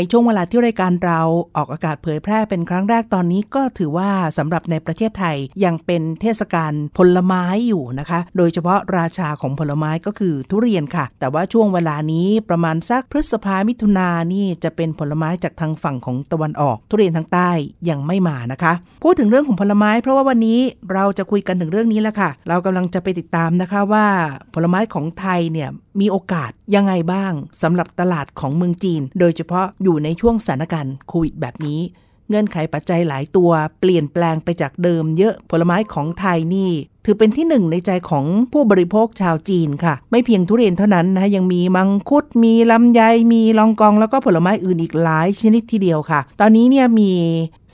ในช่วงเวลาที่รายการเราออกอากาศเผยแพร่เป็นครั้งแรกตอนนี้ก็ถือว่าสำหรับในประเทศไทยยังเป็นเทศกาลผลไม้อยู่นะคะ โดยเฉพาะราชาของผลไม้ก็คือทุเรียนค่ะ แต่ว่าช่วงเวลานี้ประมาณสักพฤษภามิถุนานี่จะเป็นผลไม้จากทางฝั่งของตะวันออก ทุเรียนทางใต้ยังไม่มานะคะ พูดถึงเรื่องของผลไม้ เพราะว่าวันนี้เราจะคุยกันถึงเรื่องนี้แล้วค่ะ เรากำลังจะไปติดตามนะคะว่าผลไม้ของไทยเนี่ยมีโอกาสยังไงบ้างสำหรับตลาดของเมืองจีน โดยเฉพาะอยู่ในช่วงสถานการณ์โควิดแบบนี้ เงื่อนไขปัจจัยหลายตัวเปลี่ยนแปลงไปจากเดิมเยอะผลไม้ของไทยนี่ถือเป็นที่หนึ่งในใจของผู้บริโภคชาวจีนค่ะ ไม่เพียงทุเรียนเท่านั้นนะยังมีมังคุดมีลำไย มีลองกองแล้วก็ผลไม้อื่นอีกหลายชนิดทีเดียวค่ะ ตอนนี้เนี่ยมี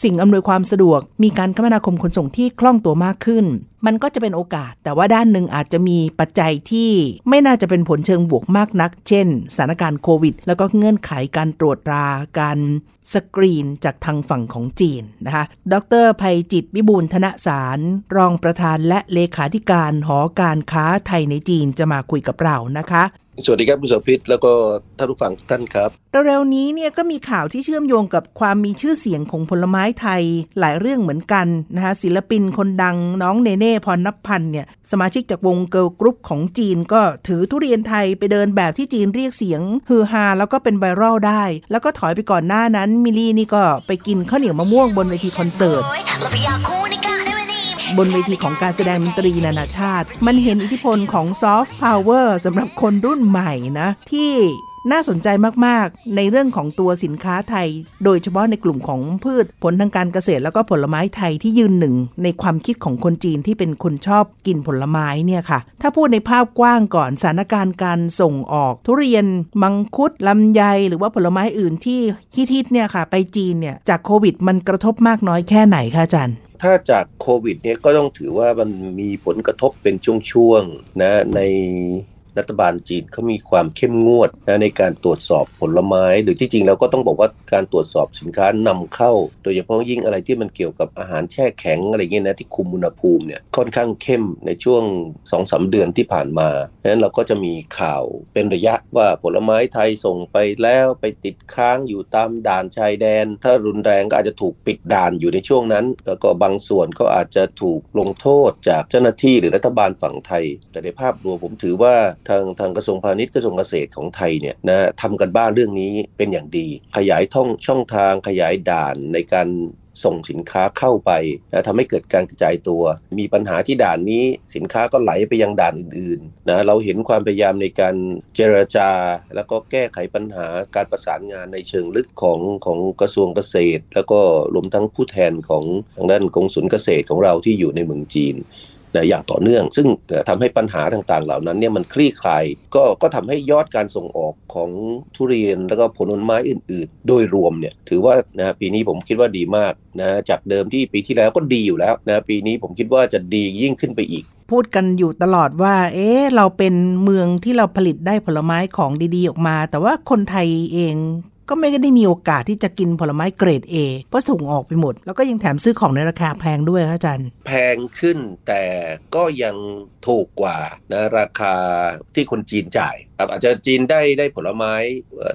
สิ่งอำนวยความสะดวก มีการคมนาคมขนส่งที่คล่องตัวมากขึ้น มันก็จะเป็นโอกาส แต่ว่าด้านหนึ่งอาจจะมีปัจจัยที่ไม่น่าจะเป็นผลเชิงบวกมากนัก เช่นสถานการณ์โควิด แล้วก็เงื่อนไขการตรวจตราการสกรีนจากทางฝั่งของจีนนะคะ ดรภัยจิตวิบูลธนสาร รองประธานและเลขาธิการหอการค้าไทยในจีนจะมาคุยกับเรานะคะสวัสดีครับคุณสพิษแล้วก็ท่านผู้ฟังทุกท่านครับเร็วๆนี้เนี่ยก็มีข่าวที่เชื่อมโยงกับความมีชื่อเสียงของผลไม้ไทยหลายเรื่องเหมือนกันนะคะศิลปินคนดังน้องเนเน่พรนับพันธ์เนี่ยสมาชิกจากวงเกิร์ลกรุ๊ปของจีนก็ถือทุเรียนไทยไปเดินแบบที่จีนเรียกเสียงฮือฮาแล้วก็เป็นไวรัลได้ แล้วก็ถอยไปก่อนหน้านั้นมิลลี่นี่ก็ไปกินข้าวเหนียวมะม่วงบนเวทีคอนเสิร์ต บนเวทีของการแสดงดนตรีนานาชาติ มันเห็นอิทธิพลของซอฟต์พาวเวอร์สำหรับคนรุ่นใหม่นะที่น่าสนใจมาก ๆ ในเรื่องของตัวสินค้าไทย โดยเฉพาะในกลุ่มของพืชผลทางการเกษตรแล้วก็ผลไม้ไทยที่ยืนหนึ่ง ในความคิดของคนจีนที่เป็นคนชอบกินผลไม้เนี่ยค่ะ ถ้าพูดในภาพกว้างก่อนสถานการณ์การส่งออก ทุเรียน มังคุด ลำไย หรือว่าผลไม้อื่นที่ฮิตๆเนี่ยค่ะ ไปจีนเนี่ยจากโควิด มันกระทบมากน้อยแค่ไหนคะอาจารย์ ถ้าจากโควิดเนี่ยก็ต้องถือว่ามันมีผลกระทบเป็นช่วงๆนะใน รัฐบาลจีนเขามีความเข้มงวดนะในการตรวจสอบผลไม้ หรือที่จริงเราก็ต้องบอกว่าการตรวจสอบสินค้านำเข้า โดยเฉพาะยิ่งอะไรที่มันเกี่ยวกับอาหารแช่แข็งอะไรเงี้ยนะที่คุมอุณหภูมิเนี่ยค่อนข้างเข้มในช่วง2อสเดือนที่ผ่านมาดังนั้นเราก็จะมีข่าวเป็นระยะว่าผลไม้ไทยส่งไปแล้วไปติดค้างอยู่ตามด่านชายแดน ถ้ารุนแรงก็อาจจะถูกปิดด่านอยู่ในช่วงนั้น แล้วก็บางส่วนก็อาจจะถูกลงโทษจากเจ้าหน้าที่หรือรัฐบาลฝั่งไทย แต่ในภาพรวมผมถือว่าทางทางกระทรวงพาณิชย์กระทรวงเกษตรของไทยเนี่ยนะทำกันบ้านเรื่องนี้เป็นอย่างดี ขยายท่องช่องทางขยายด่านในการส่งสินค้าเข้าไปนะทำให้เกิดการกระจายตัว มีปัญหาที่ด่านนี้สินค้าก็ไหลไปยังด่านอื่นๆนะเราเห็นความพยายามในการเจรจา แล้วก็แก้ไขปัญหาการประสานงานในเชิงลึกของของกระทรวงเกษตร แล้วก็รวมทั้งผู้แทนของทางด้านกงสุลเกษตรของเราที่อยู่ในเมืองจีน นะอย่างต่อเนื่อง ซึ่งทำให้ปัญหาต่างๆ เหล่านั้นเนี่ยมันคลี่คลายก็ก็ทำให้ยอดการส่งออกของทุเรียนแล้วก็ผลไม้อื่น ๆ โดยรวมเนี่ยถือว่านะปีนี้ผมคิดว่าดีมากนะจากเดิมที่ปีที่แล้วก็ดีอยู่แล้วนะปีนี้ผมคิดว่าจะดียิ่งขึ้นไปอีก พูดกันอยู่ตลอดว่า เอ๊ะเราเป็นเมืองที่เราผลิตได้ผลไม้ของดีๆออกมา แต่ว่าคนไทยเอง ก็ไม่ได้มีโอกาสที่จะกินผลไม้เกรด A เพราะส่งออกไปหมด แล้วก็ยังแถมซื้อของในราคาแพงด้วยครับอาจารย์ แพงขึ้นแต่ก็ยังถูกกว่านะราคาที่คนจีนจ่ายครับอาจจะจีนได้ได้ผลไม้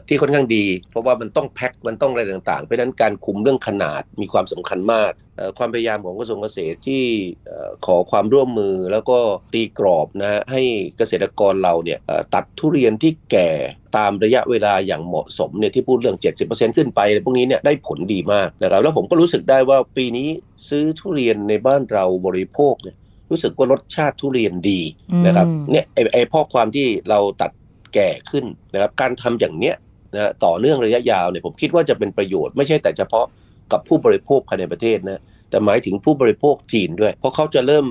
ที่ค่อนข้างดี เพราะว่ามันต้องแพ็คมันต้องอะไรต่างๆ เพราะฉะนั้นการคุมเรื่องขนาดมีความสำคัญมาก ความพยายามของกระทรวงเกษตรที่ขอความร่วมมือแล้วก็ตีกรอบนะให้เกษตรกรเราเนี่ยตัดทุเรียนที่แก่ตามระยะเวลาอย่างเหมาะสมเนี่ยที่พูดเรื่อง 70%ขึ้นไปพวกนี้เนี่ยได้ผลดีมากนะครับแล้วผมก็รู้สึกได้ว่าปีนี้ซื้อทุเรียนในบ้านเราบริโภคเนี่ยรู้สึกว่ารสชาติทุเรียนดีนะครับเนี่ยไอ้ไอ้พอความที่เราตัด แก่ขึ้นนะครับ การทำอย่างเนี้ยนะต่อเนื่องระยะยาวเนี่ยผมคิดว่าจะเป็นประโยชน์ไม่ใช่แต่เฉพาะกับผู้บริโภคภายในประเทศนะแต่หมายถึงผู้บริโภคจีนด้วย เพราะเขาจะเริ่ม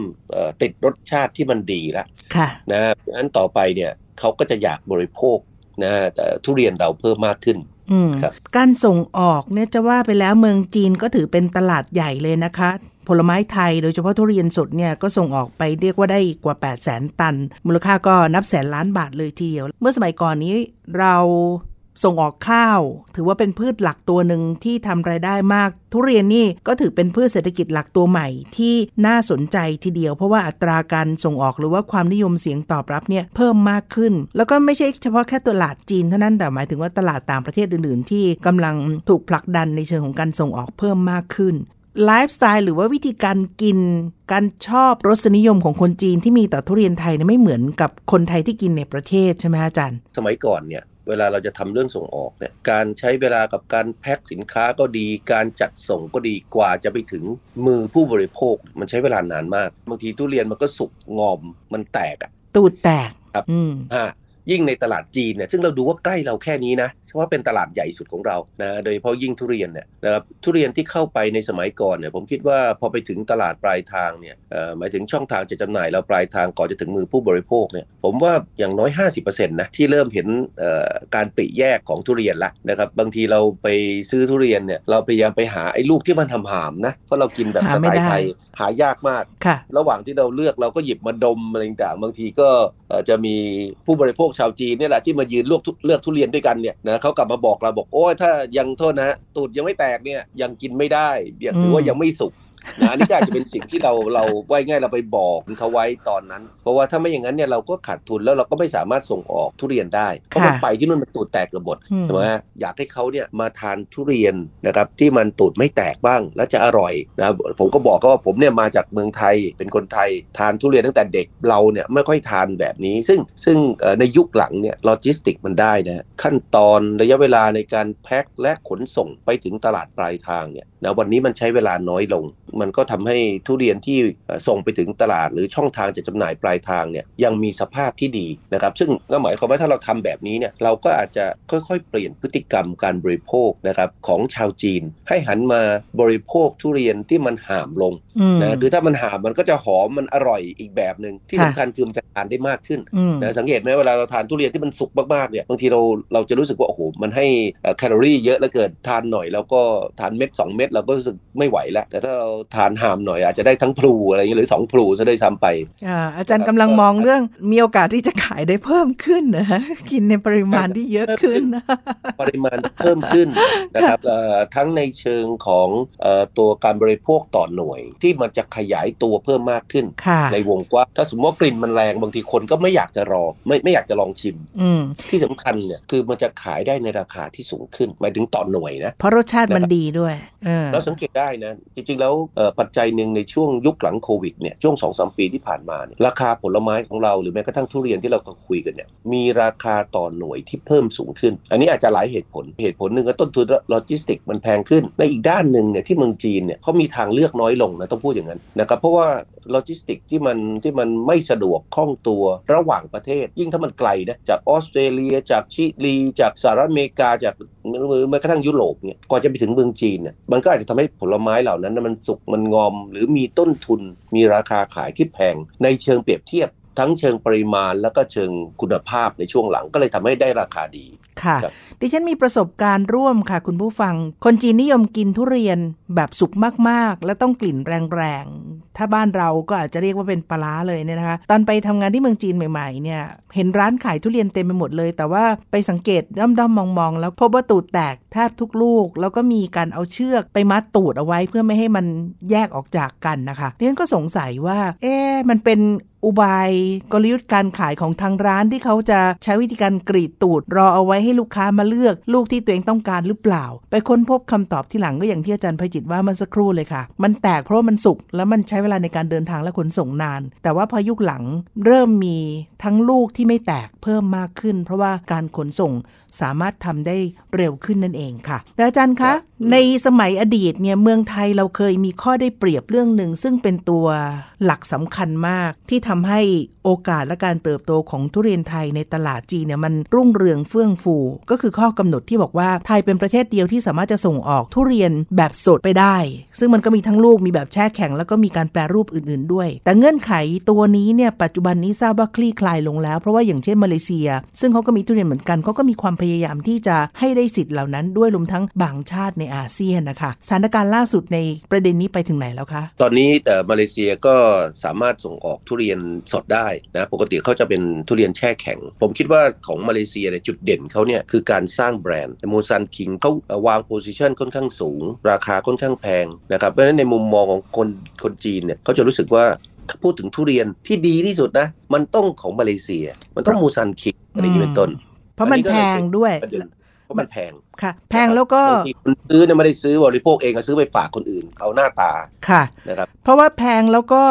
ติดรสชาติที่มันดีแล้วนะเพราะฉะนั้นต่อไปเนี่ยเขาก็จะอยากบริโภคนะแต่ทุเรียนเราเพิ่มมากขึ้นอืมครับการส่งออกเนี่ยจะว่าไปแล้วเมืองจีนก็ถือเป็นตลาดใหญ่เลยนะคะ ผลไม้ไทยโดยเฉพาะทุเรียนสดเนี่ยก็ส่งออกไปเรียกว่าได้กว่า 8 0 0แสนตัน มูลค่าก็นับแสนล้านบาทเลยทีเดียว เมื่อสมัยก่อนนี้เราส่งออกข้าว ถือว่าเป็นพืชหลักตัวหนึ่งที่ทำรายได้มาก ทุเรียนนี่ก็ถือเป็นพืชเศรษฐกิจหลักตัวใหม่ที่น่าสนใจทีเดียว เพราะว่าอัตราการส่งออกหรือว่าความนิยมเสียงตอบรับเนี่ยเพิ่มมากขึ้น แล้วก็ไม่ใช่เฉพาะแค่ตลาดจีนเท่านั้นแต่หมายถึงว่าตลาดต่างประเทศอื่น ๆ ที่กำลังถูกผลักดันในเชิงของการส่งออกเพิ่มมากขึ้น ไลฟ์สไตล์หรือว่าวิธีการกิน การชอบรสนิยมของคนจีนที่มีต่อทุเรียนไทยเนี่ยไม่เหมือนกับคนไทยที่กินในประเทศใช่ไหมอาจารย์ สมัยก่อนเนี่ยเวลาเราจะทำเรื่องส่งออกเนี่ยการใช้เวลากับการแพ็คสินค้าก็ดี การจัดส่งก็ดีกว่าจะไปถึงมือผู้บริโภคมันใช้เวลานานมากบางทีทุเรียนมันก็สุกงอมมันแตกอะตูดแตกครับอืมฮะ ยิ่งในตลาดจีนเนี่ยซึ่งเราดูว่าใกล้เราแค่นี้นะเพราะว่าเป็นตลาดใหญ่สุดของเรานะโดยเฉพาะยิ่งทุเรียนเนี่ยนะครับทุเรียนที่เข้าไปในสมัยก่อนเนี่ยผมคิดว่าพอไปถึงตลาดปลายทางเนี่ยเอ่อหมายถึงช่องทางจะจำหน่ายเราปลายทางก่อนจะถึงมือผู้บริโภคเนี่ยผมว่าอย่างน้อย 50%นะที่เริ่มเห็นเอ่อการปริแยกของทุเรียนละนะครับบางทีเราไปซื้อทุเรียนเนี่ยเราพยายามไปหาไอ้ลูกที่มันทำหามนะเพราะเรากินแบบหาสไม่ไตล์ได้ไทยหายากมากค่ะระหว่างที่เราเลือกเราก็หยิบมาดมอะไรต่างๆบางทีก็เอ่อจะมีผู้บริโภคชาวจีนเนี่ยแหละที่มายืนเลือกเลือกทุเรียนด้วยกันเนี่ยนะเขากลับมาบอกเราบอกโอ้ยถ้ายังโทษนะตูดยังไม่แตกเนี่ยยังกินไม่ได้ยังถือว่ายังไม่สุก นะอันนี้ก็อาจจะเป็นสิ่งที่เราเราไว้ง่ายเราไปบอกเขาไว้ตอนนั้น เพราะว่าถ้าไม่อย่างนั้นเนี่ยเราก็ขาดทุนแล้วเราก็ไม่สามารถส่งออกทุเรียนได้เพราะมันไปที่นู่นมันตูดแตกเกือบหมดอืมใช่ไหมฮะอยากให้เขาเนี่ยมาทานทุเรียนนะครับที่มันตูดไม่แตกบ้างและจะอร่อยนะครับผมก็บอกเขาว่าผมเนี่ยมาจากเมืองไทยเป็นคนไทยทานทุเรียนตั้งแต่เด็กเราเนี่ยไม่ค่อยทานแบบนี้ ซึ่งซึ่งเอ่อในยุคหลังเนี่ยโลจิสติกมันได้นะขั้นตอนระยะเวลาในการแพ็คและขนส่งไปถึงตลาดปลายทางเนี่ยนะวันนี้มันใช้เวลาน้อยลง มันก็ทำให้ทุเรียนที่เอ่อส่งไปถึงตลาด หรือช่องทางจะจำหน่ายปลายทางเนี่ยยังมีสภาพที่ดีนะครับ ซึ่งก็หมายความว่าถ้าเราทำแบบนี้เนี่ยเราก็อาจจะค่อยๆ เปลี่ยนพฤติกรรมการบริโภคนะครับของชาวจีน ให้หันมาบริโภคทุเรียนที่มันห่ามลงอืมนะคือถ้ามันห่ามมันก็จะหอมมันอร่อยอีกแบบหนึ่งที่ค่ะสำคัญคือมันจะทานได้มากขึ้นอืมนะสังเกตไหมเวลาเราทานทุเรียนที่มันสุกมากๆเนี่ยบางทีเราเราจะรู้สึกว่าโอ้โหมันให้เอ่อแคลอรี่เยอะเหลือเกินทานหน่อยแล้วก็ทานเม็ด2เม็ดเราก็รู้สึกไม่ไหวแล้ว แต่ถ้าเราทานหามหน่อยอาจจะได้ทั้งพลูอะไรอย่างเงี้ยหรือ2พลูซะได้ซ้ำไปอ่าอาจารย์กำลังมองเรื่องมีโอกาสที่จะขายได้เพิ่มขึ้นนะฮะกินในปริมาณที่เยอะขึ้นนะปริมาณเพิ่มขึ้นนะครับเอ่อทั้งในเชิงของเอ่อตัวการบริโภคต่อหน่วย ที่มันจะขยายตัวเพิ่มมากขึ้นค่ะในวงกว้างถ้าสมมติว่ากลิ่นมันแรงบางทีคนก็ไม่อยากจะรอไม่ไม่อยากจะลองชิมอืมที่สำคัญเนี่ยคือมันจะขายได้ในราคาที่สูงขึ้นหมายถึงต่อหน่วยนะเพราะรสชาติมันดีด้วยเออเราสังเกตได้นะจริงๆแล้วปัจจัยหนึ่งในช่วงยุคหลังโควิดเนี่ยช่วง2อสปีที่ผ่านมาเนี่ยราคาผลไม้ของเราหรือแม้กระทั่งทุเรียนที่เราก็คุยกันเนี่ยมีราคาต่อหน่วยที่เพิ่มสูงขึ้น อันนี้อาจจะหลายเหตุผลเหตุผลหนึ่งก็ต้นทุนโลจิสติกส์มันแพงขึ้นในอีกด้านหนึ่งเนี่ยที่เมืองจีนเนี่ยเขามีทางเลือกน้อยลงนะต้องพูดอย่างนั้นนะครับเพราะว่า โลจิสติกส์ที่มันที่มันไม่สะดวกคล่องตัวระหว่างประเทศ ยิ่งถ้ามันไกลนะจากออสเตรเลีย จากชิลีจากสหรัฐอเมริกาจากหรือแม้กระทั่งยุโรปเนี่ยก่อนจะไปถึงเมืองจีนเนี่ยมันก็อาจจะทำให้ผลไม้เหล่านั้นมันสุกมันงอม หรือมีต้นทุนมีราคาขายที่แพงในเชิงเปรียบเทียบ ทั้งเชิงปริมาณแล้วก็เชิงคุณภาพในช่วงหลังก็เลยทำให้ได้ราคาดีค่ะครับดิฉันมีประสบการณ์ร่วมค่ะ คุณผู้ฟัง คนจีนนิยมกินทุเรียนแบบสุกมากๆ และต้องกลิ่นแรงๆ ถ้าบ้านเราก็อาจจะเรียกว่าเป็นปลาร้าเลยเนี่ยนะคะ ตอนไปทำงานที่เมืองจีนใหม่ๆเนี่ยเห็นร้านขายทุเรียนเต็มไปหมดเลย แต่ว่าไปสังเกตด้อมๆมองๆ แล้วพบว่าตูดแตกแทบทุกลูก แล้วก็มีการเอาเชือกไปมัดตูดเอาไว้เพื่อไม่ให้มันแยกออกจากกันนะคะดิฉันก็สงสัยว่า เอ๊ะมันเป็น อุบายกลยุทธ์การขายของทางร้านที่เขาจะใช้วิธีการกรีดตูด รอเอาไว้ให้ลูกค้ามาเลือก ลูกที่ตัวเองต้องการหรือเปล่า ไปค้นพบคำตอบที่หลังก็อย่างที่อาจารย์พจิตว่าเมื่อสักครู่เลยค่ะ มันแตกเพราะมันสุกแล้วมันใช้เวลาในการเดินทางและขนส่งนาน แต่ว่าพอยุคหลังเริ่มมีทั้งลูกที่ไม่แตกเพิ่มมากขึ้น เพราะว่าการขนส่งสามารถทำได้เร็วขึ้นนั่นเองค่ะแล้วอาจารย์ครัคะบในสมัยอดีตเนี่ยเมืองไทยเราเคยมีข้อได้เปรียบเรื่องหนึ่ง ซึ่งเป็นตัวหลักสำคัญมากที่ทำให้โอกาสและการเติบโตของทุเรียนไทยในตลาดจีนเนี่ยมันรุ่งเรืองเฟื่องฟู ก็คือข้อกำหนดที่บอกว่าไทยเป็นประเทศเดียวที่สามารถจะส่งออกทุเรียนแบบสดไปได้ ซึ่งมันก็มีทั้งลูกมีแบบแช่แข็ง แล้วก็มีการแปรรูปอื่น ๆด้วย แต่เงื่อนไขตัวนี้เนี่ยปัจจุบันนี้ทราบว่าคลี่คลายลงแล้ว เพราะว่าอย่างเช่นมาเลเซีย ซึ่งเขาก็มีทุเรียนเหมือนกันเขาก็มีความพยายามที่จะให้ได้สิทธิ์เหล่านั้นด้วยรวมทั้งบางชาติในอาเซียนนะคะสถานการณ์ล่าสุดในประเด็นนี้ไปถึงไหนแล้วคะ ตอนนี้แต่มาเลเซียก็สามารถส่งออกทุเรียนสดได้นะปกติเขาจะเป็นทุเรียนแช่แข็ง ผมคิดว่าของมาเลเซียเนี่ยจุดเด่นเขาเนี่ยคือการสร้างแบรนด์ Musang King เขาวาง position ค่อนข้างสูง ราคาค่อนข้างแพงนะครับเพราะฉะนั้นในมุมมองของคนคนจีนเนี่ยเขาจะรู้สึกว่าถ้าพูดถึงทุเรียนที่ดีที่สุดนะ มันต้องของมาเลเซีย มันต้องมูซันคิงอะไรอย่างนี้เป็นต้น เพราะมันแพงด้วยประเด็นเพราะมันแพง ค่ะ แพงแล้วก็บางทีคนซื้อเนี่ยไม่ได้ซื้อบริโภคเองก็ซื้อไปฝากคนอื่น เอาหน้าตาค่ะนะครับ เพราะว่าแพงแล้วก็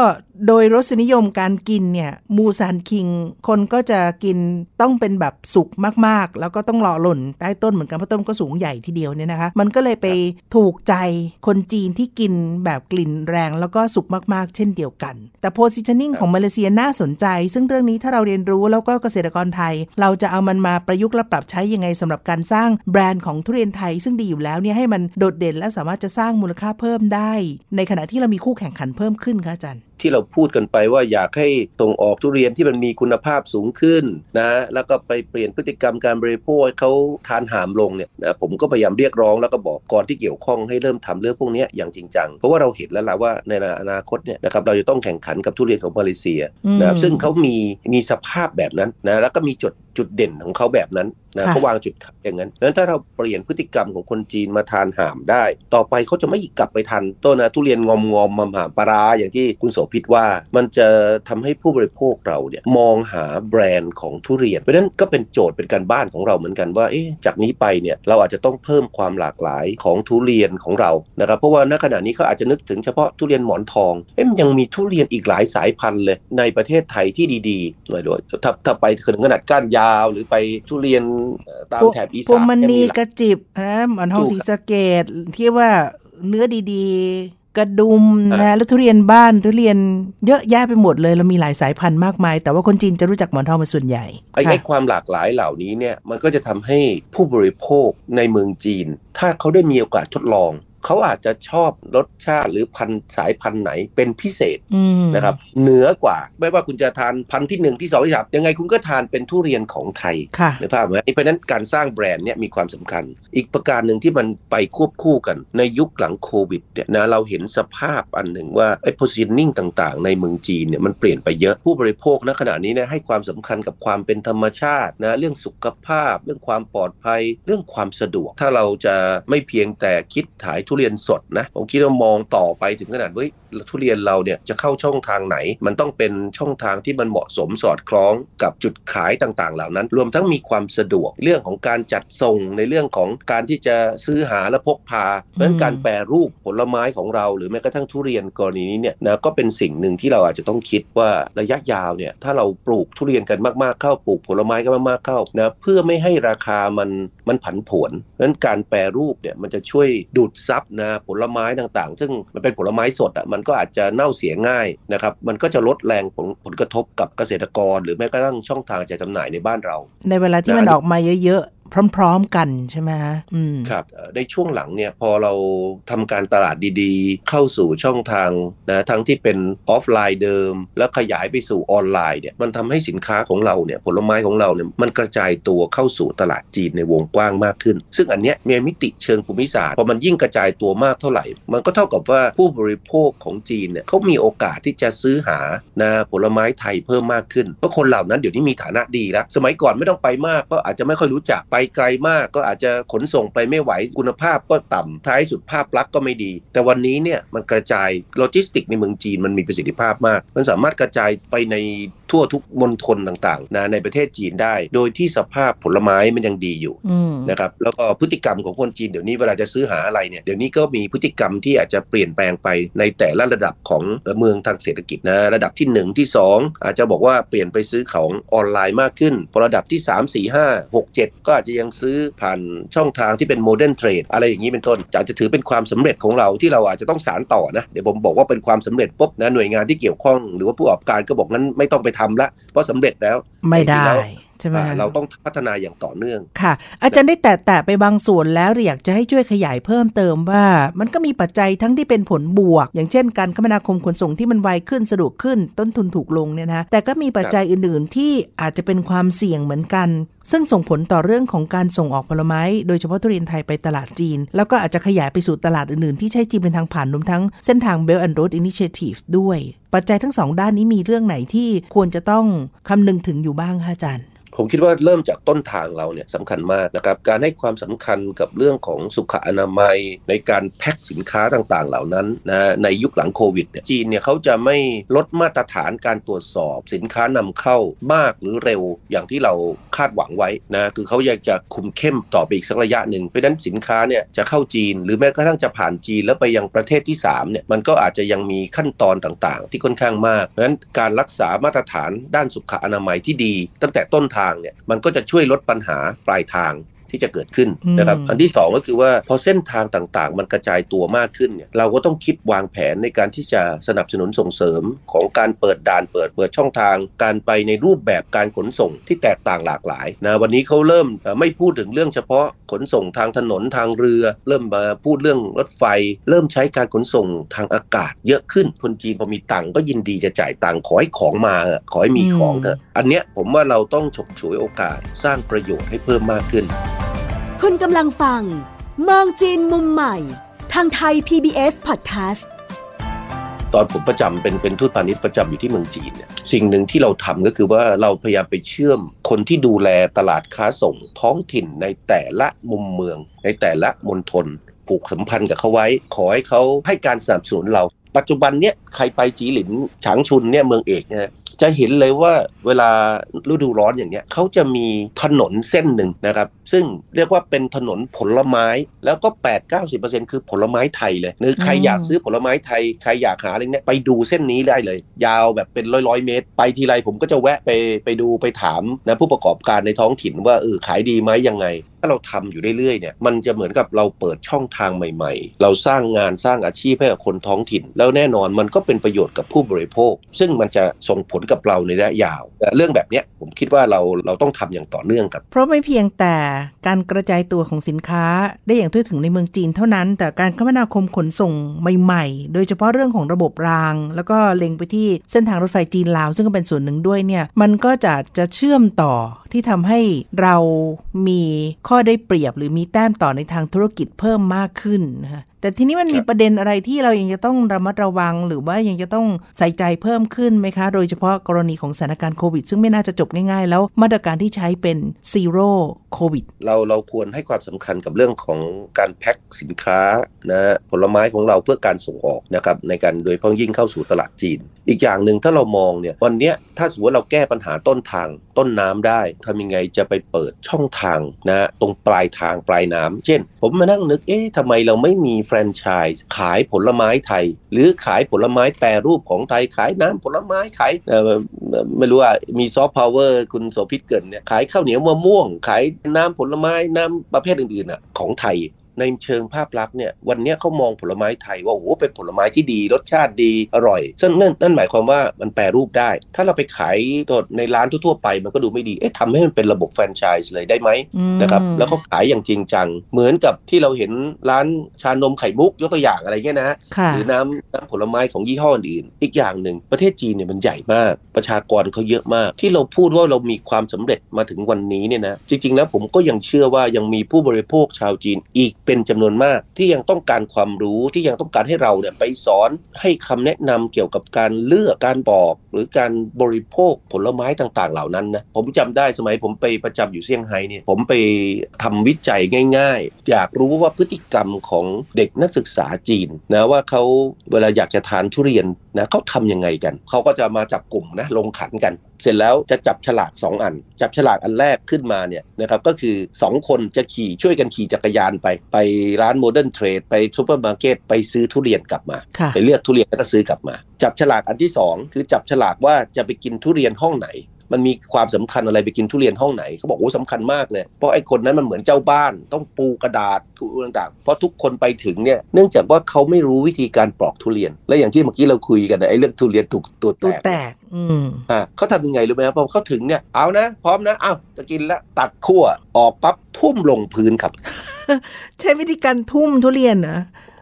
โดยรสนิยมการกินเนี่ย มูซานคิง คนก็จะกินต้องเป็นแบบสุกมากๆ แล้วก็ต้องรอหล่นใต้ต้นเหมือนกันเพราะต้นก็สูงใหญ่ทีเดียวเนี่ยนะคะ มันก็เลยไปถูกใจคนจีนที่กินแบบกลิ่นแรง แล้วก็สุกมากๆ เช่นเดียวกัน แต่ positioning ของมาเลเซียน่าสนใจ ซึ่งเรื่องนี้ถ้าเราเรียนรู้แล้วก็เกษตรกรไทย เราจะเอามันมาประยุกต์และปรับใช้ยังไงสำหรับการสร้างแบรนด์ของทุเรียนไทยซึ่งดีอยู่แล้วเนี่ยให้มันโดดเด่นและสามารถจะสร้างมูลค่าเพิ่มได้ ในขณะที่เรามีคู่แข่งขันเพิ่มขึ้นค่ะอาจารย์ ที่เราพูดกันไปว่าอยากให้ส่งออกทุเรียนที่มันมีคุณภาพสูงขึ้นนะแล้วก็ไปเปลี่ยนพฤติกรรมการบริโภคให้เขาทานหามลงเนี่ยนะผมก็พยายามเรียกร้องแล้วก็บอกก่อนที่เกี่ยวข้องให้เริ่มทำเรื่องพวกนี้อย่างจริงจังเพราะว่าเราเห็นแล้วล่ะว่าในอนาคตเนี่ยนะครับเราจะต้องแข่งขันกับทุเรียนของมาเลเซียนะครับซึ่งเขามีมีสภาพแบบนั้นนะแล้วก็มีจุดจุดเด่นของเขาแบบนั้นนะค่ะเขาวางจุดขายอย่างนั้นเพราะฉะนั้นถ้าเราเปลี่ยนพฤติกรรมของคนจีนมาทานหามได้ ต่อไปเขาจะไม่กลับไปทันต้นนะทุเรียนงอมงอมๆมาหามปลาร้าอย่างที่คุณโสภิตว่ามันจะทำให้ผู้บริโภคเราเนี่ยมองหาแบรนด์ของทุเรียน เพราะฉะนั้นก็เป็นโจทย์เป็นการบ้านของเราเหมือนกันว่าเอ๊ะจากนี้ไปเนี่ยเราอาจจะต้องเพิ่มความหลากหลายของทุเรียนของเรานะครับเพราะว่าณขณะนี้เขาอาจจะนึกถึงเฉพาะทุเรียนหมอนทองเอ๊ะมันยังมีทุเรียนอีกหลายสายพันธุ์เลยในประเทศไทยที่ดีๆหน่อยด้วยถ้าถ้าไปถึงขนาดก้านยาว หรือไปทุเรียนเอ่อตามแถบอีพวงสานมยังณีมีหลายกระจิบนะหมอนทองถูกสีสะเกดที่ว่าเนื้อดีๆ กระดุมอะนะแล้วทุเรียนบ้านทุเรียนเยอะแยะไปหมดเลยแล้วมีหลายสายพันธุ์มากมาย แต่ว่าคนจีนจะรู้จักหมอนทองเป็นส่วนใหญ่ไอ้ค่ะไอ้ความหลากหลายเหล่านี้เนี่ยมันก็จะทำให้ผู้บริโภคในเมืองจีน ถ้าเขาได้มีโอกาสทดลอง เขาอาจจะชอบรสชาติหรือพันธุ์สายพันธุ์ไหนเป็นพิเศษอืมนะครับเหนือกว่า ไม่ว่าคุณจะทานพันธุ์ที่หนึ่งที่สองที่สามยังไงคุณก็ทานเป็นทุเรียนของไทยค่ะในภาพไหมเพราะฉะนั้นการสร้างแบรนด์เนี่ยมีความสำคัญ อีกประการหนึ่งที่มันไปควบคู่กันในยุคหลังโควิดเนี่ยนะเราเห็นสภาพอันหนึ่งว่าไอ้ positioning ต่างๆ ในเมืองจีนเนี่ยมันเปลี่ยนไปเยอะผู้บริโภคณขณะนี้เนี่ยให้ความสำคัญกับความเป็นธรรมชาตินะเรื่องสุขภาพ เรื่องความปลอดภัย เรื่องความสะดวก ถ้าเราจะไม่เพียงแต่คิดขายทุเรียนสดนะ ผมคิดว่ามองต่อไปถึงขนาดเฮ้ยทุเรียนเราเนี่ยจะเข้าช่องทางไหน มันต้องเป็นช่องทางที่มันเหมาะสมสอดคล้องกับจุดขายต่างๆ เหล่านั้น รวมทั้งมีความสะดวกเรื่องของการจัดส่งในเรื่องของการที่จะซื้อหาและพกพา เพราะฉะนั้นการแปรรูปผลไม้ของเรา หรือแม้กระทั่งทุเรียนกรณีนี้เนี่ยนะก็เป็นสิ่งหนึ่งที่เราอาจจะต้องคิดว่าระยะยาวเนี่ยถ้าเราปลูกทุเรียนกันมากๆเข้าปลูกผลไม้กันมากๆเข้านะเพื่อไม่ให้ราคามันมันผันผวนเพราะฉะนั้นการแปรรูปเนี่ยมันจะช่วยดูดซับนะผลไม้ต่างๆ ซึ่งมันเป็นผลไม้สดอะมันก็อาจจะเน่าเสียง่ายนะครับ มันก็จะลดแรงผลผลกระทบกับเกษตรกร หรือแม้กระทั่งช่องทางจัดจำหน่ายในบ้านเรา ในเวลาที่นะมันอันนี้ออกมาเยอะๆ พร้อมๆกันใช่ไหมฮะครับในช่วงหลังเนี่ยพอเราทำการตลาดดีๆ เข้าสู่ช่องทางนะทั้งที่เป็นออฟไลน์เดิม แล้วขยายไปสู่ออนไลน์เนี่ยมันทำให้สินค้าของเราเนี่ยผลไม้ของเราเนี่ยมันกระจายตัวเข้าสู่ตลาดจีนในวงกว้างมากขึ้น ซึ่งอันเนี้ยมีมิติเชิงภูมิศาสตร์พอมันยิ่งกระจายตัวมากเท่าไหร่ มันก็เท่ากับว่าผู้บริโภคของจีนเนี่ยเขามีโอกาสที่จะซื้อหานะผลไม้ไทยเพิ่มมากขึ้นเพราะคนเหล่านั้นเดี๋ยวนี้มีฐานะดีแล้วสมัยก่อนไม่ต้องไปมากก็อาจจะไม่ค่อยรู้จักไปไกลมากก็อาจจะขนส่งไปไม่ไหวคุณภาพก็ต่ำท้ายสุดภาพลักษณ์ก็ไม่ดี แต่วันนี้เนี่ยมันกระจายโลจิสติกในเมืองจีนมันมีประสิทธิภาพมาก มันสามารถกระจายไปในทั่วทุกมณฑลต่างๆนะในประเทศจีนได้ โดยที่สภาพผลไม้มันยังดีอยู่อืมนะครับแล้วก็พฤติกรรมของคนจีนเดี๋ยวนี้เวลาจะซื้อหาอะไรเนี่ยเดี๋ยวนี้ก็มีพฤติกรรมที่อาจจะเปลี่ยนแปลงไปในแต่ละระดับของเมืองทางเศรษฐกิจนะระดับที่ 1 ที่ 2 อาจจะบอกว่าเปลี่ยนไปซื้อของออนไลน์มากขึ้นพอระดับที่ 3 4 5 6 7 ก็อาจจะยังซื้อผ่านช่องทางที่เป็นโมเดิร์นเทรดอะไรอย่างนี้เป็นต้นอาจจะถือเป็นความสำเร็จของเราที่เราอาจจะต้องสารต่อนะเดี๋ยวผมบอกว่าเป็นความสำเร็จปุ๊บนะหน่วยงานที่เกี่ยวข้อง หรือว่าผู้ประกอบการก็บอกงั้นไม่ต้องไปทำละเพราะสำเร็จแล้วไม่ได้ ใช่ไหมคะเราต้องพัฒนาอย่างต่อเนื่องค่ะ อาจารย์ได้แตะแตะไปบางส่วนแล้วอยากจะให้ช่วยขยายเพิ่มเติมว่า มันก็มีปัจจัยทั้งที่เป็นผลบวก อย่างเช่น การคมนาคมขนส่งที่มันไวขึ้นสะดวกขึ้น ต้นทุนถูกลงเนี่ยนะแต่ก็มีปัจจัยอื่น ๆ ที่อาจจะเป็นความเสี่ยงเหมือนกัน ซึ่งส่งผลต่อเรื่องของการส่งออกผลไม้ โดยเฉพาะทุเรียนไทยไปตลาดจีน แล้วก็อาจจะขยายไปสู่ตลาดอื่น ๆ ที่ใช้จีนเป็นทางผ่านรวมทั้งเส้นทาง Belt and Road Initiative ด้วย ปัจจัยทั้งสองด้านนี้มีเรื่องไหนที่ควรจะต้องคำนึงถึงอยู่บ้างคะอาจารย์ ผมคิดว่าเริ่มจากต้นทางเราเนี่ยสำคัญมากนะครับ การให้ความสำคัญกับเรื่องของสุขอนามัยในการแพ็คสินค้าต่างๆ เหล่านั้นนะในยุคหลังโควิดเนี่ยจีนเนี่ยเขาจะไม่ลดมาตรฐานการตรวจสอบสินค้านำเข้ามากหรือเร็วอย่างที่เราคาดหวังไว้นะคือเขาอยากจะคุมเข้มต่อไปอีกสักระยะหนึ่งเพราะฉะนั้นสินค้าเนี่ยจะเข้าจีน หรือแม้กระทั่งจะผ่านจีนแล้วไปยังประเทศที่3เนี่ยมันก็อาจจะยังมีขั้นตอนต่างๆ ที่ค่อนข้างมากเพราะฉะนั้นการรักษามาตรฐานด้านสุขอนามัยที่ดี ตั้งแต่ต้นทางเนี่ยมันก็จะช่วยลดปัญหาปลายทาง ที่จะเกิดขึ้นนะครับอืมอันที่สองก็คือว่าพอเส้นทางต่างๆ มันกระจายตัวมากขึ้นเนี่ยเราก็ต้องคิดวางแผนในการที่จะสนับสนุนส่งเสริมของการเปิดด่านเปิดเปิดช่องทาง การไปในรูปแบบการขนส่งที่แตกต่างหลากหลายนะวันนี้เขาเริ่มเอ่อไม่พูดถึงเรื่องเฉพาะขนส่งทางถนนทางเรือ เริ่มมาพูดเรื่องรถไฟ เริ่มใช้การขนส่งทางอากาศ เยอะขึ้นคนจีนพอมีตังค์ก็ยินดีจะจ่ายตังค์ขอให้ของมาเถอะขอให้มีของเถอะอันเนี้ยผมว่าเราต้องฉกฉวยโอกาสสร้างประโยชน์ให้เพิ่มมากขึ้น คุณกำลังฟัง มองจีนมุมใหม่ ทางไทย PBS Podcast ตอนผมประจำเป็นเป็นทูตพาณิชย์ประจำอยู่ที่เมืองจีนเนี่ยสิ่งหนึ่งที่เราทำก็คือว่าเราพยายามไปเชื่อมคนที่ดูแลตลาดค้าส่งท้องถิ่นในแต่ละมุมเมือง ในแต่ละมณฑลผูกสัมพันธ์กับเขาไว้ ขอให้เขาให้การสนับสนุนเรา ปัจจุบันเนี่ยใครไปจีหลินฉางชุนเนี่ยเมืองเอกเนี่ย จะเห็นเลยว่าเวลาฤดูร้อนอย่างเนี้ยเขาจะมีถนนเส้นหนึ่งนะครับ ซึ่งเรียกว่าเป็นถนนผลไม้แล้วก็ 8-90%คือผลไม้ไทยเลยหรือใครอืมอยากซื้อผลไม้ไทย ใครอยากหาอะไรเนี่ยไปดูเส้นนี้ได้เลย ยาวแบบเป็นร้อยๆเมตร ไปทีไรผมก็จะแวะไปไปดูไปถามนะผู้ประกอบการในท้องถิ่นว่าเออขายดีไหมยังไงถ้าเราทำอยู่เรื่อยๆเนี่ยมันจะเหมือนกับเราเปิดช่องทางใหม่ๆ เราสร้างงานสร้างอาชีพให้กับคนท้องถิ่น แล้วแน่นอนมันก็เป็นประโยชน์กับผู้บริโภค ซึ่งมันจะส่งผลกับเราในระยะยาว เรื่องแบบนี้ผมคิดว่าเราเราต้องทำอย่างต่อเนื่องครับ เพราะไม่เพียงแต่การกระจายตัวของสินค้าได้อย่างทั่วถึงในเมืองจีนเท่านั้น แต่การคมนาคมขนส่งใหม่ๆ โดยเฉพาะเรื่องของระบบราง แล้วก็เล็งไปที่เส้นทางรถไฟจีนลาว ซึ่งก็เป็นส่วนหนึ่งด้วยเนี่ยมันก็จะจะเชื่อมต่อที่ทำให้เรามีข้อได้เปรียบหรือมีแต้มต่อในทางธุรกิจเพิ่มมากขึ้นนะคะแต่ทีนี้มันมีครับประเด็นอะไรที่เรายังจะต้องระมัดระวัง หรือว่ายังจะต้องใส่ใจเพิ่มขึ้นไหมคะ โดยเฉพาะกรณีของสถานการณ์โควิด ซึ่งไม่น่าจะจบง่ายๆ แล้วมาตรการที่ใช้เป็น zero covid เราเราควรให้ความสำคัญกับเรื่องของการแพ็คสินค้านะผลไม้ของเราเพื่อการส่งออกนะครับในการโดยเฉพ้องยิ่งเข้าสู่ตลาดจีน อีกอย่างหนึ่งถ้าเรามองเนี่ยวันเนี้ยถ้าสมมติว่าเราแก้ปัญหาต้นทางต้นน้ำได้ทำยังไงจะไปเปิดช่องทางนะตรงปลายทางปลายน้ำเช่น ผมมานั่งนึกเอ๊ะทำไมเราไม่มีแฟรนไชส์ขายผลไม้ไทย หรือขายผลไม้แปรรูปของไทยขายน้ำผลไม้ขายไม่รู้ว่ามีซอฟต์พาวเวอร์คุณโสภิตเกินเนี่ยขายข้าวเหนียวมะม่วง ขายน้ำผลไม้น้ำประเภทอื่นๆอะของไทย ในเชิงภาพลักษณ์เนี่ยวันเนี้ยเขามองผลไม้ไทยว่าโอ้โหเป็นผลไม้ที่ดี รสชาติดีอร่อยซึ่งนั่นนั่นหมายความว่ามันแปรรูปได้ ถ้าเราไปขายตัวในร้านทั่วๆไปมันก็ดูไม่ดีเอ๊ะทำให้มันเป็นระบบแฟรนไชส์เลยได้ไหมอืมนะครับแล้วเขาขายอย่างจริงจัง เหมือนกับที่เราเห็นร้านชานมไข่มุกยกตัวอย่างอะไรเงี้ยนะฮะค่ะหรือน้ำน้ำผลไม้ของยี่ห้ออื่นๆอีกอย่างหนึ่งประเทศจีนเนี่ยมันใหญ่มาก ประชากรเขาเยอะมาก ที่เราพูดว่าเรามีความสำเร็จมาถึงวันนี้เนี่ยนะจริงๆแล้วผมก็ยังเชื่อว่ายังมีผู้บริโภคชาวจีนอีกเป็นจำนวนมากที่ยังต้องการความรู้ที่ยังต้องการให้เราเนี่ยไปสอนให้คำแนะนำเกี่ยวกับการเลือกการบอกหรือการบริโภคผลไม้ต่างๆ เหล่านั้นนะผมจำได้สมัยผมไปประจำอยู่เซี่ยงไฮ้เนี่ยผมไปทำวิจัยง่าย ๆ อยากรู้ว่าพฤติกรรมของเด็กนักศึกษาจีนนะว่าเขาเวลาอยากจะทานทุเรียนนะเขาทำยังไงกัน เขาก็จะมาจับกลุ่มนะลงขันกัน เสร็จแล้วจะจับฉลาก 2 อัน จับฉลากอันแรกขึ้นมาเนี่ยนะครับก็คือ 2 คนจะขี่ช่วยกันขี่จักรยานไป ไปร้าน modern trade ไปซูเปอร์มาร์เก็ตไปซื้อทุเรียนกลับมาค่ะไปเลือกทุเรียนแล้วก็ซื้อกลับมา จับฉลากอันที่ 2 คือจับฉลากว่าจะไปกินทุเรียนห้องไหน มันมีความสำคัญอะไรไปกินทุเรียนห้องไหนเขาบอกโอ้สำคัญมากเลย เพราะไอ้คนนั้นมันเหมือนเจ้าบ้าน ต้องปูกระดาษต่างๆ เพราะทุกคนไปถึงเนี่ยเนื่องจากว่าเขาไม่รู้วิธีการปลอกทุเรียน และอย่างที่เมื่อกี้เราคุยกันไอ้เรื่องทุเรียนถูกตัวแตตูกแตกอืมอ่าเขาทำยังไงรู้ไหมครับพอเขาถึงเนี่ยเอานะพร้อมนะเอาจะกินแล้วตัดขั้วออกปั๊บทุ่มลงพื้นครับ ใช้วิธีการทุ่มทุเรียนเหรอ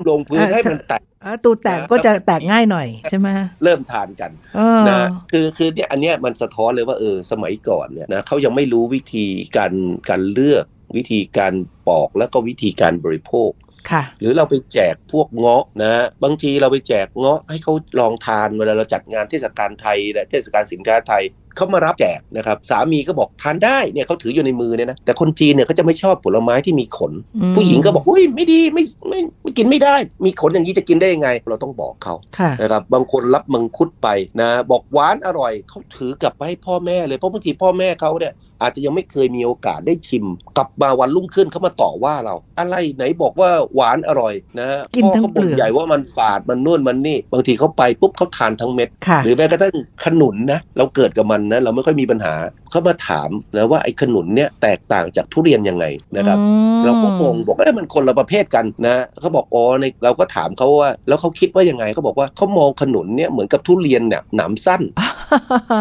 ลงพื้นอ่าให้มันแตกอ่า ตูแตกก็จะแตกง่ายหน่อยใช่ไหมเริ่มทานกันเออนะคือคือเนี่ยอันเนี้ยมันสะท้อนเลยว่าเออสมัยก่อนเนี่ยนะเขายังไม่รู้วิธีการการเลือกวิธีการปอกแล้วก็วิธีการบริโภคค่ะหรือเราไปแจกพวกเงาะนะบางทีเราไปแจกเงาะให้เขาลองทานเวลาเราจัดงานเทศกาลไทยและเทศกาลสินค้าไทย เขามารับแจกนะครับสามีก็บอกทานได้เนี่ยเขาถืออยู่ในมือเนี่ยนะแต่คนจีนเนี่ยเขาจะไม่ชอบผลไม้ที่มีขนอืมผู้หญิงก็บอกอุ้ยไม่ดีไม่ไม่ไม่กินไม่ได้ มีขนอย่างนี้จะกินได้ยังไง เราต้องบอกเขาค่ะนะครับบางคนรับมังคุดไปนะบอกหวานอร่อยเขาถือกลับไปให้พ่อแม่เลยเพราะบางทีพ่อแม่เขาเนี่ยอาจจะยังไม่เคยมีโอกาสได้ชิม กลับมาวันรุ่งขึ้นเขามาต่อว่าเรา อะไรไหนบอกว่าหวานอร่อยนะกินพ่อทั้งเขาเปลืบ่นอกใหญ่ว่ามันฝาดมันนุ่นมันนี่ บางทีเขาไปปุ๊บเขาทานทั้งเม็ดค่ะหรือแม้กระทั่งขนุนนะเราเกิดกับมันนะเราไม่ค่อยมีปัญหาเขามาถามนะว่าไอ้ขนุนเนี่ยแตกต่างจากทุเรียนยังไงนะครับอืมเราก็งงบอกเอ้ยมันคนละประเภทกันนะเขาบอกอ๋อในเราก็ถามเขาว่า แล้วเขาคิดว่ายังไงเขาบอกว่าเขามองขนุนเนี่ยเหมือนกับทุเรียนเนี่ยหนามสั้น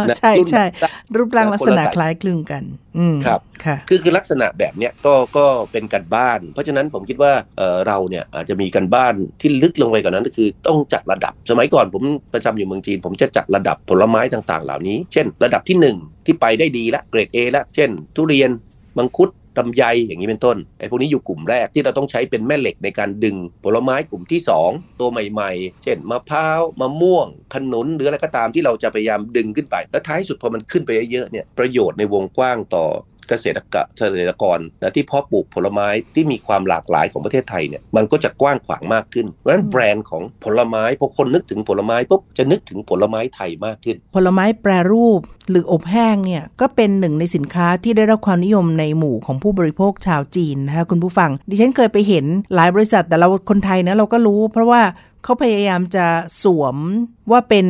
นะใช่รุ่นใช่สั้นรูปร่างลักษณะคนละสายคล้ายคลึงกันอืมครับค่ะคือคือลักษณะแบบเนี้ยก็ก็เป็นการบ้าน เพราะฉะนั้นผมคิดว่าเออเราเนี่ยอาจจะมีการบ้านที่ลึกลงไปกว่านั้นก็คือต้องจัดระดับ สมัยก่อนผมประจำอยู่เมืองจีน ผมจะจัดระดับผลไม้ต่างๆ เหล่านี้ เช่นระดับที่หนึ่งที่ไปได้ดีละเกรด A ละเช่น ทุเรียนมังคุดลำไยอย่างนี้เป็นต้นไอ้พวกนี้อยู่กลุ่มแรกที่เราต้องใช้เป็นแม่เหล็กในการดึงผลไม้กลุ่มที่ 2 ตัวใหม่ๆ เช่นมะพร้าวมะม่วง ขนุนหรืออะไรก็ตามที่เราจะพยายามดึงขึ้นไป แล้วท้ายสุดพอมันขึ้นไปเยอะๆเนี่ยประโยชน์ในวงกว้างต่อ เกษตรกรเกษตรกรนะที่เพาะปลูกผลไม้ที่มีความหลากหลายของประเทศไทยเนี่ยมันก็จะกว้างขวางมากขึ้น เพราะฉะนั้นอืมแบรนด์ของผลไม้พอคนนึกถึงผลไม้ปุ๊บจะนึกถึงผลไม้ไทยมากขึ้น ผลไม้แปรรูปหรืออบแห้งเนี่ยก็เป็นหนึ่งในสินค้าที่ได้รับความนิยมในหมู่ของผู้บริโภคชาวจีนนะคะคุณผู้ฟัง ดิฉันเคยไปเห็นหลายบริษัทแต่เราคนไทยนะเราก็รู้ เพราะว่า เขาพยายามจะสวมว่าเป็น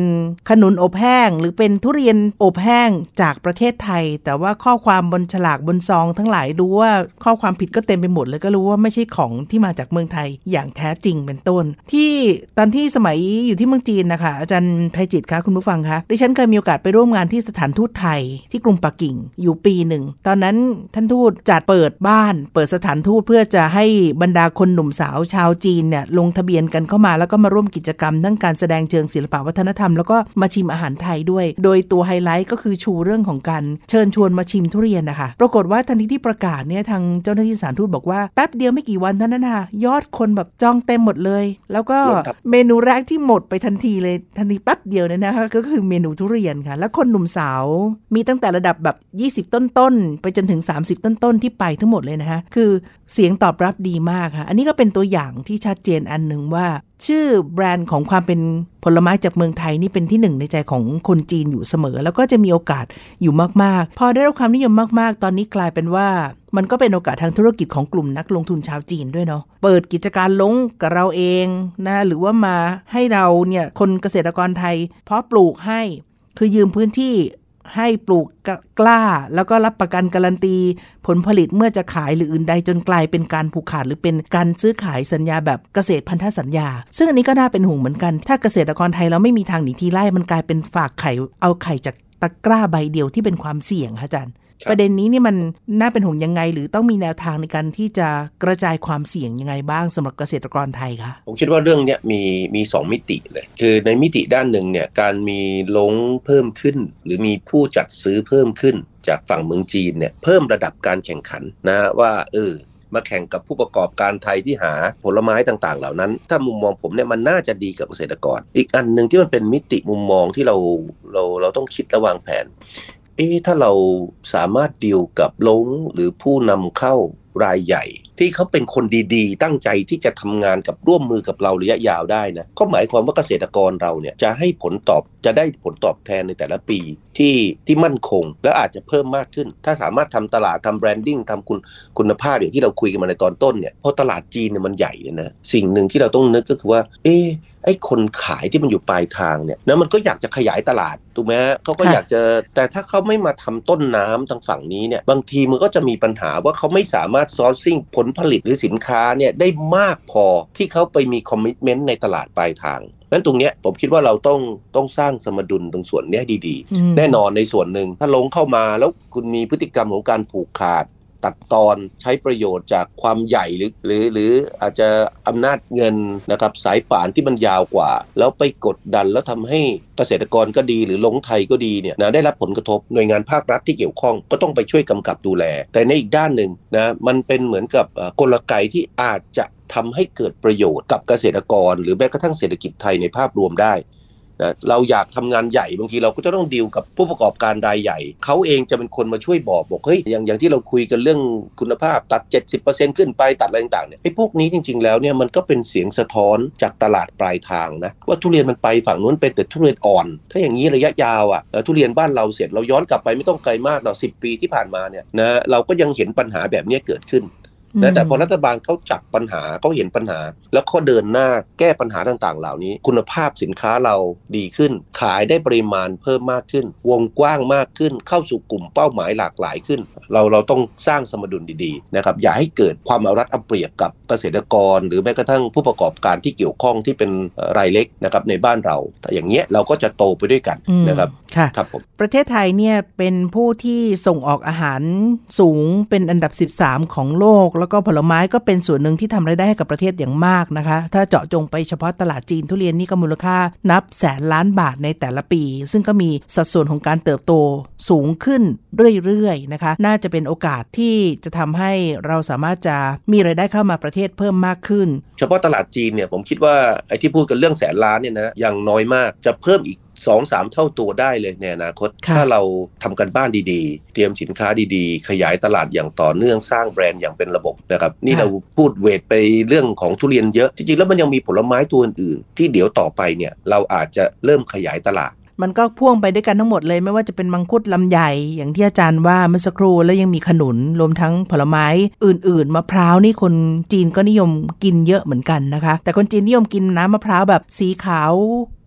ขนุนอบแห้ง หรือเป็นทุเรียนอบแห้งจากประเทศไทย แต่ว่าข้อความบนฉลากบนซองทั้งหลายดูว่าข้อความผิดก็เต็มไปหมดเลยก็รู้ว่าไม่ใช่ของที่มาจากเมืองไทยอย่างแท้จริงเป็นต้น ที่ตอนที่สมัยอยู่ที่เมืองจีนนะคะอาจารย์ไพจิตคะคุณผู้ฟังคะดิฉันเคยมีโอกาสไปร่วมงานที่สถานทูตไทยที่กรุงปักกิ่งอยู่ปีหนึ่งตอนนั้นท่านทูตจัดเปิดบ้าน เปิดสถานทูตเพื่อจะให้บรรดาคนหนุ่มสาวชาวจีนเนี่ยลงทะเบียนกันเข้ามาแล้วก็มาร่วมกิจกรรมทั้งการแสดงเชิงศิลปวัฒนธรรมแล้วก็มาชิมอาหารไทยด้วย โดยตัวไฮไลท์ก็คือชูเรื่องของการเชิญชวนมาชิมทุเรียนนะคะ ปรากฏว่าทันทีที่ประกาศเนี่ยทางเจ้าหน้าที่สถานทูตบอกว่าแป๊บเดียวไม่กี่วันเท่านั้นค่ะยอดคนแบบจองเต็มหมดเลย แล้วก็รวมครับเมนูแรกที่หมดไปทันทีเลยทันทีแป๊บเดียวเนี่ยนะคะก็คือเมนูทุเรียนค่ะ แล้วคนหนุ่มสาวมีตั้งแต่ระดับแบบ 20 ต้นๆไปจนถึง 30 ต้นๆที่ไปทั้งหมดเลยนะคะคือเสียงตอบรับดีมากค่ะ อันนี้ก็เป็นตัวอย่างที่ชัดเจนอันหนึ่งว่า ชื่อแบรนด์ของความเป็นผลไม้จากเมืองไทยนี่เป็นที่หนึ่งในใจของคนจีนอยู่เสมอ แล้วก็จะมีโอกาสอยู่มาก ๆ พอได้รับความนิยมมาก ๆ ตอนนี้กลายเป็นว่ามันก็เป็นโอกาสทางธุรกิจของกลุ่มนักลงทุนชาวจีนด้วยเนาะ เปิดกิจการลงกับเราเองนะ หรือว่ามาให้เราเนี่ยคนเกษตรกรไทยเพาะปลูกให้ คือยืมพื้นที่ ให้ปลูกกล้า แล้วก็รับประกันการันตี ผลผลิตเมื่อจะขายหรืออื่นใดจนกลายเป็นการผูกขาดหรือเป็นการซื้อขายสัญญาแบบเกษตรพันธสัญญา ซึ่งอันนี้ก็น่าเป็นห่วงเหมือนกัน ถ้าเกษตรกรไทยเราไม่มีทางหนีทีไล่มันกลายเป็นฝากไข่เอาไข่จากตะกร้าใบเดียวที่เป็นความเสี่ยงค่ะอาจารย์ ประเด็นนี้นี่มันน่าเป็นห่วงยังไง หรือต้องมีแนวทางในการที่จะกระจายความเสี่ยงยังไงบ้างสำหรับเกษตรกรไทยคะผมคิดว่าเรื่องเนี้ยมีมีสองมิติเลย คือในมิติด้านหนึ่งเนี่ยการมีลงเพิ่มขึ้น หรือมีผู้จัดซื้อเพิ่มขึ้น จากฝั่งเมืองจีนเนี่ยเพิ่มระดับการแข่งขันนะว่าเออมาแข่งกับผู้ประกอบการไทยที่หาผลไม้ต่างๆ เหล่านั้น ถ้ามุมมองผมเนี่ยมันน่าจะดีกับเกษตรกร อีกอันหนึ่งที่มันเป็นมิติมุมมองที่เราเราเราต้องคิดและวางแผน เอ๊ะถ้าเราสามารถดีลกับลงหรือผู้นำเข้ารายใหญ่ ที่เขาเป็นคนดีๆ ตั้งใจที่จะทำงานกับร่วมมือกับเราระยะยาวได้นะก็หมายความว่าเกษตรกรเราเนี่ยจะให้ผลตอบจะได้ผลตอบแทนในแต่ละปีที่ที่มั่นคง แล้วอาจจะเพิ่มมากขึ้น ถ้าสามารถทำตลาดทำแบรนดิ้งทำคุณคุณภาพอย่างที่เราคุยกันมาในตอนต้นเนี่ยเพราะตลาดจีนเนี่ยมันใหญ่เนี่ยนะสิ่งหนึ่งที่เราต้องนึกก็คือว่า เอ๊ะ ไอ้คนขายที่มันอยู่ปลายทางเนี่ยนะมันก็อยากจะขยายตลาดถูกไหมฮะเขาก็อยากจะแต่ถ้าเขาไม่มาทำต้นน้ำทางฝั่งนี้เนี่ยบางทีมันก็จะมีปัญหาว่าเขาไม่สามารถซอร์ซิ่งผลผลิตหรือสินค้าเนี่ยได้มากพอที่เขาไปมีคอมมิชเมนต์ในตลาดปลายทางนั้นตรงเนี้ยผมคิดว่าเราต้องต้องสร้างสมดุลตรงส่วนนี้ดีๆ แน่นอนในส่วนหนึ่งถ้าลงเข้ามาแล้วคุณมีพฤติกรรมของการผูกขาด ตัดตอนใช้ประโยชน์จากความใหญ่หรือหรือหรืออาจจะอำนาจเงินนะครับสายป่านที่มันยาวกว่า แล้วไปกดดันแล้วทำให้เกษตรกรก็ดีหรือลงไทยก็ดีเนี่ยนะได้รับผลกระทบหน่วยงานภาครัฐที่เกี่ยวข้องก็ต้องไปช่วยกำกับดูแล แต่ในอีกด้านหนึ่งนะมันเป็นเหมือนกับกลไกที่อาจจะทำให้เกิดประโยชน์กับเกษตรกร หรือแม้กระทั่งเศรษฐกิจไทยในภาพรวมได้ นะเราอยากทำงานใหญ่บางทีเราก็จะต้องดีลกับผู้ประกอบการรายใหญ่ เขาเองจะเป็นคนมาช่วยบอกบอกเฮ้ยอย่างอย่างที่เราคุยกันเรื่องคุณภาพตัด 70%ขึ้นไปตัดอะไรต่างๆเนี่ยไอ้พวกนี้จริง ๆ แล้วเนี่ยมันก็เป็นเสียงสะท้อนจากตลาดปลายทางนะว่าทุเรียนมันไปฝั่งนู้นเป็นแต่ทุเรียนอ่อน ถ้าอย่างนี้ระยะยาวอะทุเรียนบ้านเราเสร็จเราย้อนกลับไปไม่ต้องไกลมากเราสิปีที่ผ่านมาเนี่ยนะเราก็ยังเห็นปัญหาแบบนี้เกิดขึ้น นะแต่พอรัฐบาลเขาจับปัญหาเขาเห็นปัญหา แล้วเขาเดินหน้าแก้ปัญหาต่างๆ เหล่านี้ คุณภาพสินค้าเราดีขึ้น ขายได้ปริมาณเพิ่มมากขึ้น วงกว้างมากขึ้น เข้าสู่กลุ่มเป้าหมายหลากหลายขึ้น เราเราต้องสร้างสมดุลดีๆนะครับอย่าให้เกิดความเอารัดเอาเปรียบกับเกษตรกร หรือแม้กระทั่งผู้ประกอบการที่เกี่ยวข้องที่เป็นรายเล็กนะครับในบ้านเราแต่อย่างเงี้ยเราก็จะโตไปด้วยกันนะครับค่ะครับผมประเทศไทยเนี่ยเป็นผู้ที่ส่งออกอาหารสูงเป็นอันดับ 13 ของโลกแล้วแล้วก็ผลไม้ก็เป็นส่วนหนึ่งที่ทำรายได้ให้กับประเทศอย่างมากนะคะ ถ้าเจาะจงไปเฉพาะตลาดจีนทุเรียนนี่ก็มูลค่านับแสนล้านบาทในแต่ละปี ซึ่งก็มีสัดส่วนของการเติบโตสูงขึ้นเรื่อยๆนะคะ น่าจะเป็นโอกาสที่จะทำให้เราสามารถจะมีรายได้เข้ามาประเทศเพิ่มมากขึ้น เฉพาะตลาดจีนเนี่ยผมคิดว่าไอ้ที่พูดกันเรื่องแสนล้านเนี่ยนะยังน้อยมากจะเพิ่มอีก สองสามเท่าตัวได้เลยในอนาคต ถ้าเราทำกันบ้านดีๆ เตรียมสินค้าดีๆ ขยายตลาดอย่างต่อเนื่องสร้างแบรนด์อย่างเป็นระบบนะครับ นี่เราพูดเวทไปเรื่องของทุเรียนเยอะ จริงๆ แล้วมันยังมีผลไม้ตัวอื่นๆ ที่เดี๋ยวต่อไปเนี่ยเราอาจจะเริ่มขยายตลาดมันก็พ่วงไปด้วยกันทั้งหมดเลยไม่ว่าจะเป็นมังคุดลำไยอย่างที่อาจารย์ว่าเมื่อสักครู่แล้วยังมีขนุนรวมทั้งผลไม้อื่น ๆ มะพร้าวนี่คนจีนก็นิยมกินเยอะเหมือนกันนะคะ แต่คนจีนนิยมกินน้ำมะพร้าวแบบสีขาว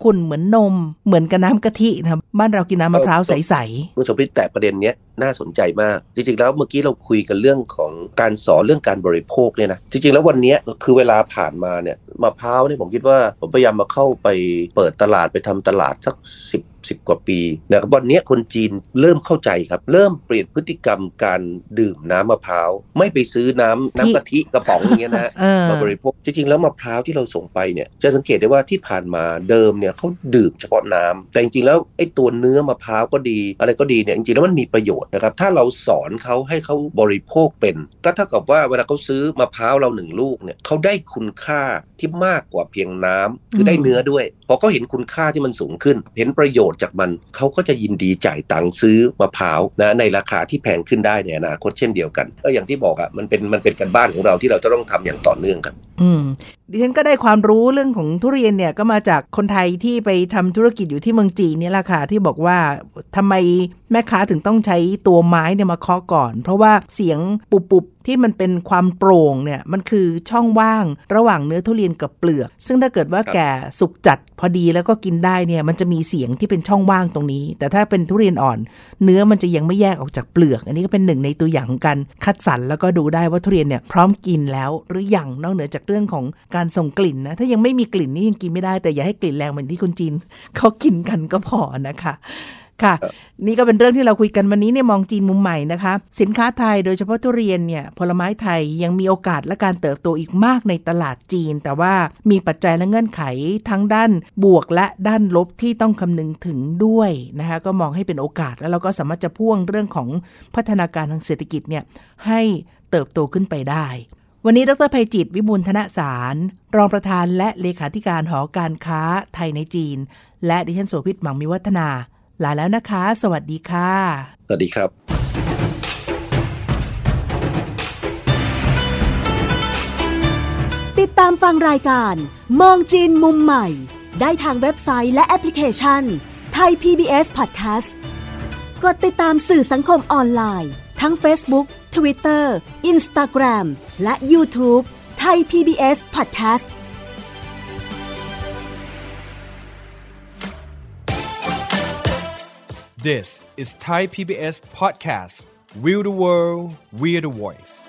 ขุ่นเหมือนนม เหมือนกับน้ำกะทินะบ้านเรากินน้ำมะพร้าวใสๆคุณสมพิษแต่ประเด็นเนี้ยน่าสนใจมาก จริงๆแล้วเมื่อกี้เราคุยกันเรื่องของการสอนเรื่องการบริโภคเนี่ยนะจริงๆแล้ววันนี้คือเวลาผ่านมาเนี่ยมะพร้าวเนี่ยผมคิดว่าผมพยายามมาเข้าไปเปิดตลาดไปทำตลาดสักสิบสิบกว่าปีนะครับวันนี้คนจีนเริ่มเข้าใจครับ เริ่มเปลี่ยนพฤติกรรมการดื่มน้ำมะพร้าว ไม่ไปซื้อน้ำน้ำกะทิกระป๋องอย่างเงี้ยนะมาบริโภคจริงๆแล้วมะพร้าวที่เราส่งไปเนี่ยจะสังเกตได้ว่าที่ผ่านมาเดิมเนี่ยเขาดื่มเฉพาะน้ำแต่จริงๆแล้วไอ้ตัวเนื้อมะพร้าวก็ดี อะไรก็ดีเนี่ยจริงๆแล้วมันมีประโยชน์นะครับถ้าเราสอนเขาให้เขาบริโภคเป็น ก็เท่ากับว่าเวลาเขาซื้อมะพร้าวเราหนึ่งลูกเนี่ยเขาได้คุณค่าที่มากกว่าเพียงน้ำคือได้เนื้อด้วยพอเขาเห็นคุณค่าที่มันสูงขึ้น เห็นประโยชน์จากมันเขาก็จะยินดีจ่ายตังค์ซื้อมะพร้าวนะในราคาที่แพงขึ้นได้ในอนาคตเช่นเดียวกัน ก็อย่างที่บอกอะ่ะมันเป็นมันเป็นการบ้านของเราที่เราจะต้องทำอย่างต่อเนื่องครับ อืม ดิฉันก็ได้ความรู้เรื่องของทุเรียนเนี่ยก็มาจากคนไทยที่ไปทำธุรกิจอยู่ที่เมืองจีนนี่แหละค่ะที่บอกว่าทำไมแม่ค้าถึงต้องใช้ตัวไม้เนี่ยมาเคาะก่อน เพราะว่าเสียงปุบปุบที่มันเป็นความโปร่งเนี่ยมันคือช่องว่างระหว่างเนื้อทุเรียนกับเปลือก ซึ่งถ้าเกิดว่าแก่สุกจัดพอดีแล้วก็กินได้เนี่ยมันจะมีเสียงที่เป็นช่องว่างตรงนี้ แต่ถ้าเป็นทุเรียนอ่อน เนื้อมันจะยังไม่แยกออกจากเปลือก อันนี้ก็เป็นหนึ่งในตัวอย่างของการคัดสรรแล้วก็ดูได้ว่าทุเรียนเนี่ยพร้อมกินแล้วหรืออยังนอกเหนือจากเรื่องของการส่งกลิ่นนะ ถ้ายังไม่มีกลิ่นนี่ยังกินไม่ได้ แต่อย่าให้กลิ่นแรงเหมือนที่คนจีนเขากินกันก็พอนะคะค่ะ นี่ก็เป็นเรื่องที่เราคุยกันวันนี้เนี่ยมองจีนมุมใหม่นะคะ สินค้าไทยโดยเฉพาะทุเรียนเนี่ยผลไม้ไทยยังมีโอกาสและการเติบโตอีกมากในตลาดจีน แต่ว่ามีปัจจัยและเงื่อนไขทั้งด้านบวกและด้านลบที่ต้องคำนึงถึงด้วยนะคะก็มองให้เป็นโอกาสแล้วเราก็สามารถจะพ่วงเรื่องของพัฒนาการทางเศรษฐกิจเนี่ยให้เติบโตขึ้นไปได้ วันนี้ดรภัยจิตวิบูลธนสาร รองประธานและเลขาธิการหอการค้าไทยในจีน และดิฉันโสภิตหมังมีวัฒนา ลาแล้วนะคะ สวัสดีค่ะ สวัสดีครับ ติดตามฟังรายการ มองจีนมุมใหม่ ได้ทางเว็บไซต์และแอปพลิเคชันไทย PBS Podcast กดติดตามสื่อสังคมออนไลน์ ทั้ง Facebook Twitter Instagram และ YouTube ไทย PBS Podcast This is Thai PBS Podcast. We the World We the Voice.